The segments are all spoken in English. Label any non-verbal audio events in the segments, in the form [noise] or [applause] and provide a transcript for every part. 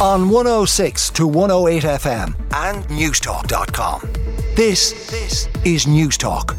on 106 to 108 FM and Newstalk.com. This, this is Newstalk.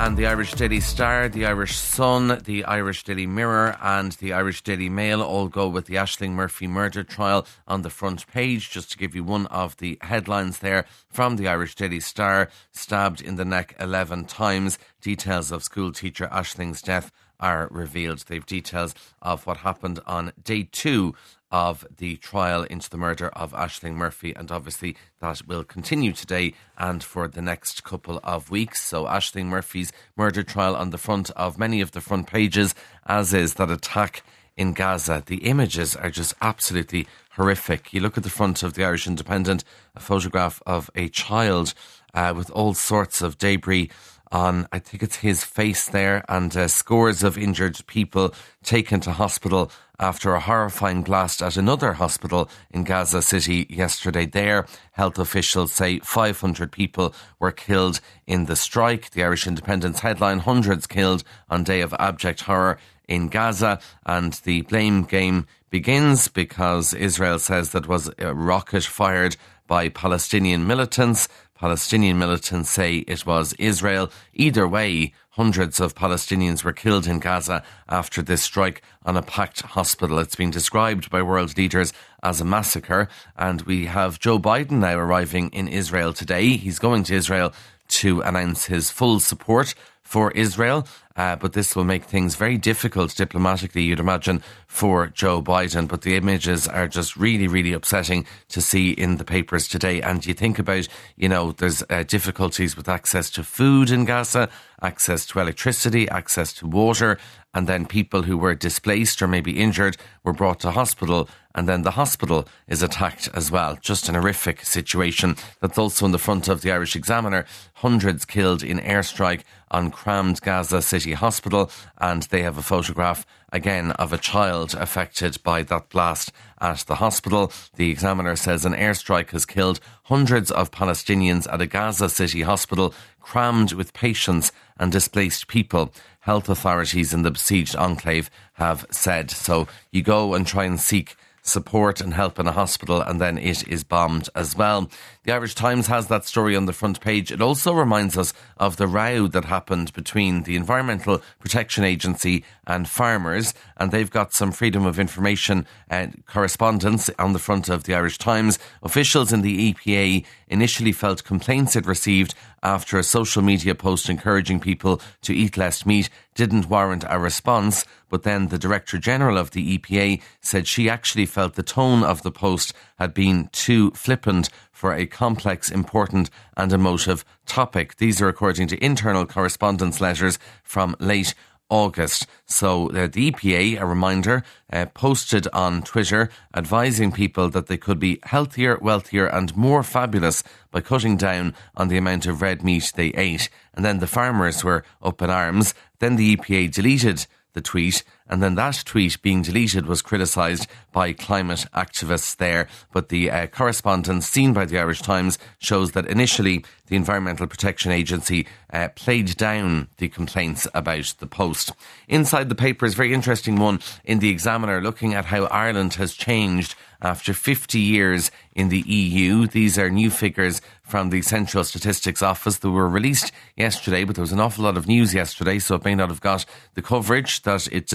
And the Irish Daily Star, the Irish Sun, the Irish Daily Mirror, and the Irish Daily Mail all go with the Ashling Murphy murder trial on the front page. Just to give you one of the headlines there from the Irish Daily Star stabbed in the neck 11 times. Details of school teacher Ashling's death are revealed. They've details of what happened on day two of the trial into the murder of Ashling Murphy, and obviously that will continue today and for the next couple of weeks. So, Ashling Murphy's murder trial on the front of many of the front pages, as is that attack in Gaza. The images are just absolutely horrific. You look at the front of the Irish Independent, a photograph of a child uh, with all sorts of debris on, I think it's his face there, and uh, scores of injured people taken to hospital after a horrifying blast at another hospital in Gaza City yesterday. There, health officials say 500 people were killed in the strike. The Irish Independent's headline hundreds killed on day of abject horror in Gaza, and the blame game begins because Israel says that was a rocket fired by Palestinian militants. Palestinian militants say it was Israel. Either way, hundreds of Palestinians were killed in Gaza after this strike on a packed hospital. It's been described by world leaders as a massacre. And we have Joe Biden now arriving in Israel today. He's going to Israel to announce his full support for Israel. Uh, but this will make things very difficult diplomatically, you'd imagine, for Joe Biden. But the images are just really, really upsetting to see in the papers today. And you think about, you know, there's uh, difficulties with access to food in Gaza, access to electricity, access to water, and then people who were displaced or maybe injured were brought to hospital and then the hospital is attacked as well. Just an horrific situation. That's also in the front of the Irish Examiner. Hundreds killed in airstrike on crammed Gaza City Hospital, and they have a photograph again of a child affected by that blast at the hospital. The Examiner says an airstrike has killed hundreds of Palestinians at a Gaza City hospital, crammed with patients and displaced people. Health authorities in the besieged enclave have said. So you go and try and seek support and help in a hospital, and then it is bombed as well. The Irish Times has that story on the front page. It also reminds us of the row that happened between the Environmental Protection Agency and farmers, and they've got some freedom of information uh, correspondence on the front of the Irish Times. Officials in the EPA initially felt complaints it received after a social media post encouraging people to eat less meat didn't warrant a response, but then the Director General of the EPA said she actually felt the tone of the post had been too flippant for a complex, important, and emotive topic. These are according to internal correspondence letters from late August. So the EPA, a reminder, uh, posted on Twitter advising people that they could be healthier, wealthier, and more fabulous by cutting down on the amount of red meat they ate. And then the farmers were up in arms. Then the EPA deleted the tweet, and then that tweet being deleted was criticised by climate activists there. But the uh, correspondence seen by the Irish Times shows that initially the Environmental Protection Agency uh, played down the complaints about the post. Inside the paper is a very interesting one in the Examiner looking at how Ireland has changed after 50 years in the EU. These are new figures from the Central Statistics Office that were released yesterday, but there was an awful lot of news yesterday, so it may not have got the coverage that it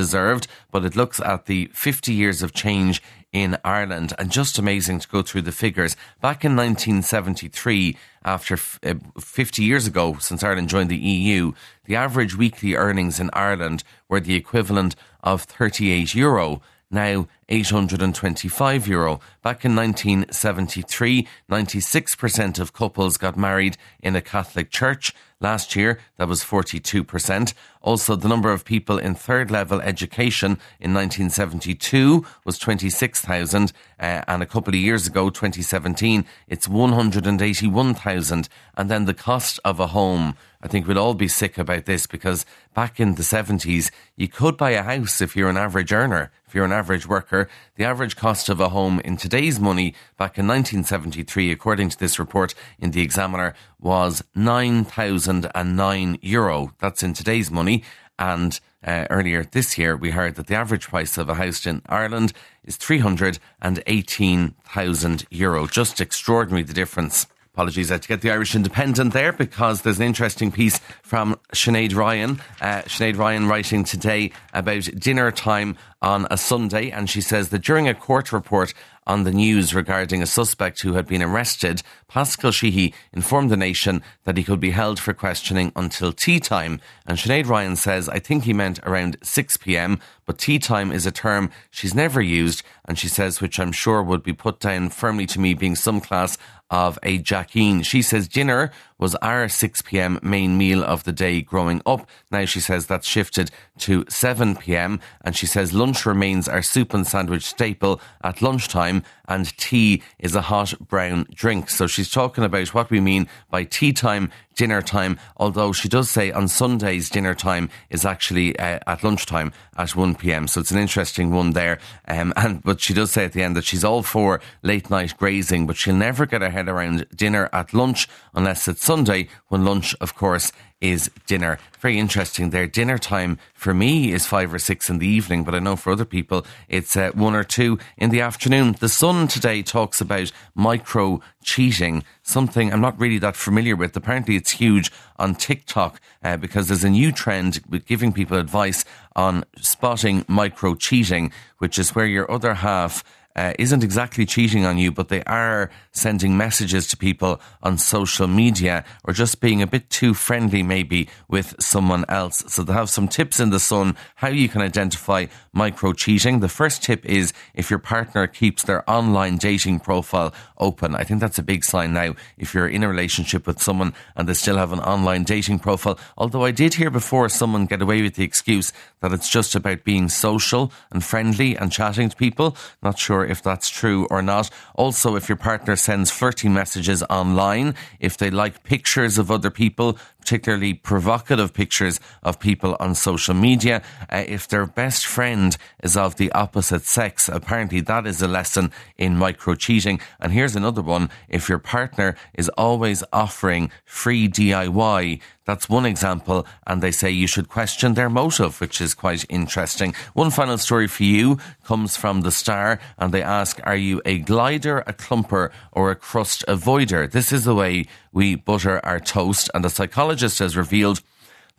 But it looks at the 50 years of change in Ireland, and just amazing to go through the figures. Back in 1973, after uh, 50 years ago since Ireland joined the EU, the average weekly earnings in Ireland were the equivalent of 38 euro now 825 euro. Back in 1973, 96% of couples got married in a Catholic church. Last year, that was 42%. Also, the number of people in third level education in 1972 was 26,000. Uh, and a couple of years ago, 2017, it's 181,000. And then the cost of a home. I think we'll all be sick about this because back in the 70s, you could buy a house if you're an average earner, if you're an average worker. The average cost of a home in today's money back in 1973, according to this report in the Examiner, was 9,009 euro. That's in today's money. And uh, earlier this year, we heard that the average price of a house in Ireland is 318,000 euro. Just extraordinary the difference. Apologies, I had to get the Irish Independent there because there's an interesting piece from Sinead Ryan. Uh, Sinead Ryan writing today about dinner time on a Sunday, and she says that during a court report on the news regarding a suspect who had been arrested, Paschal Sheehy informed the nation that he could be held for questioning until tea time. And Sinead Ryan says, I think he meant around 6 pm, but tea time is a term she's never used, and she says, which I'm sure would be put down firmly to me being some class of a Jackeen. She says dinner was our 6 pm main meal of the day growing up. Now she says that's shifted to 7 pm, and she says lunch remains our soup and sandwich staple at lunchtime, and tea is a hot brown drink. So she's talking about what we mean by tea time, dinner time, although she does say on Sundays dinner time is actually uh, at lunchtime at 1 pm. So it's an interesting one there. Um, [laughs] and But she does say at the end that she's all for late night grazing, but she'll never get her head around dinner at lunch unless it's Sunday, when lunch, of course, is dinner. Very interesting there. Dinner time for me is five or six in the evening, but I know for other people it's uh, one or two in the afternoon. The Sun today talks about micro cheating, something I'm not really that familiar with. Apparently, it's huge on TikTok uh, because there's a new trend with giving people advice on spotting micro cheating, which is where your other half uh, isn't exactly cheating on you, but they are sending messages to people on social media or just being a bit too friendly, maybe with someone else. So they have some tips in the sun how you can identify micro cheating. The first tip is if your partner keeps their online dating profile open. I think that's a big sign now. If you're in a relationship with someone and they still have an online dating profile, although I did hear before someone get away with the excuse that it's just about being social and friendly and chatting to people. Not if that's true or not. Also, if your partner sends flirty messages online, if they like pictures of other people, particularly provocative pictures of people on social media. Uh, if their best friend is of the opposite sex, apparently that is a lesson in micro cheating. And here's another one. If your partner is always offering free DIY, that's one example, and they say you should question their motive, which is quite interesting. One final story for you comes from the Star, and they ask, Are you a glider, a clumper, or a crust avoider? This is the way we butter our toast, and a psychologist has revealed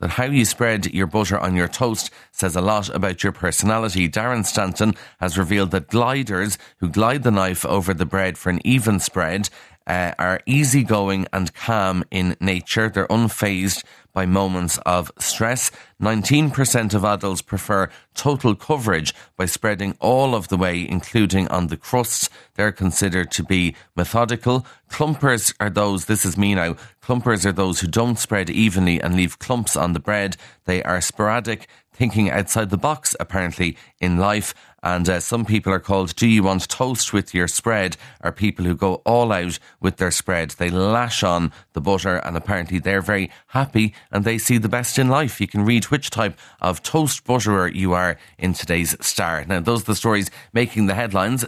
that how you spread your butter on your toast says a lot about your personality. Darren Stanton has revealed that gliders who glide the knife over the bread for an even spread uh, are easygoing and calm in nature. They're unfazed by moments of stress. 19% of adults prefer total coverage by spreading all of the way, including on the crusts. They're considered to be methodical. Clumpers are those, this is me now, clumpers are those who don't spread evenly and leave clumps on the bread. They are sporadic, thinking outside the box, apparently, in life. And uh, some people are called Do You Want Toast with Your Spread? are people who go all out with their spread. They lash on the butter and apparently they're very happy and they see the best in life. You can read which type of toast butterer you are in today's Star. Now, those are the stories making the headlines.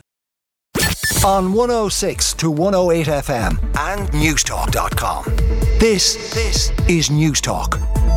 On 106 to 108 FM and Newstalk.com. This, this is Newstalk.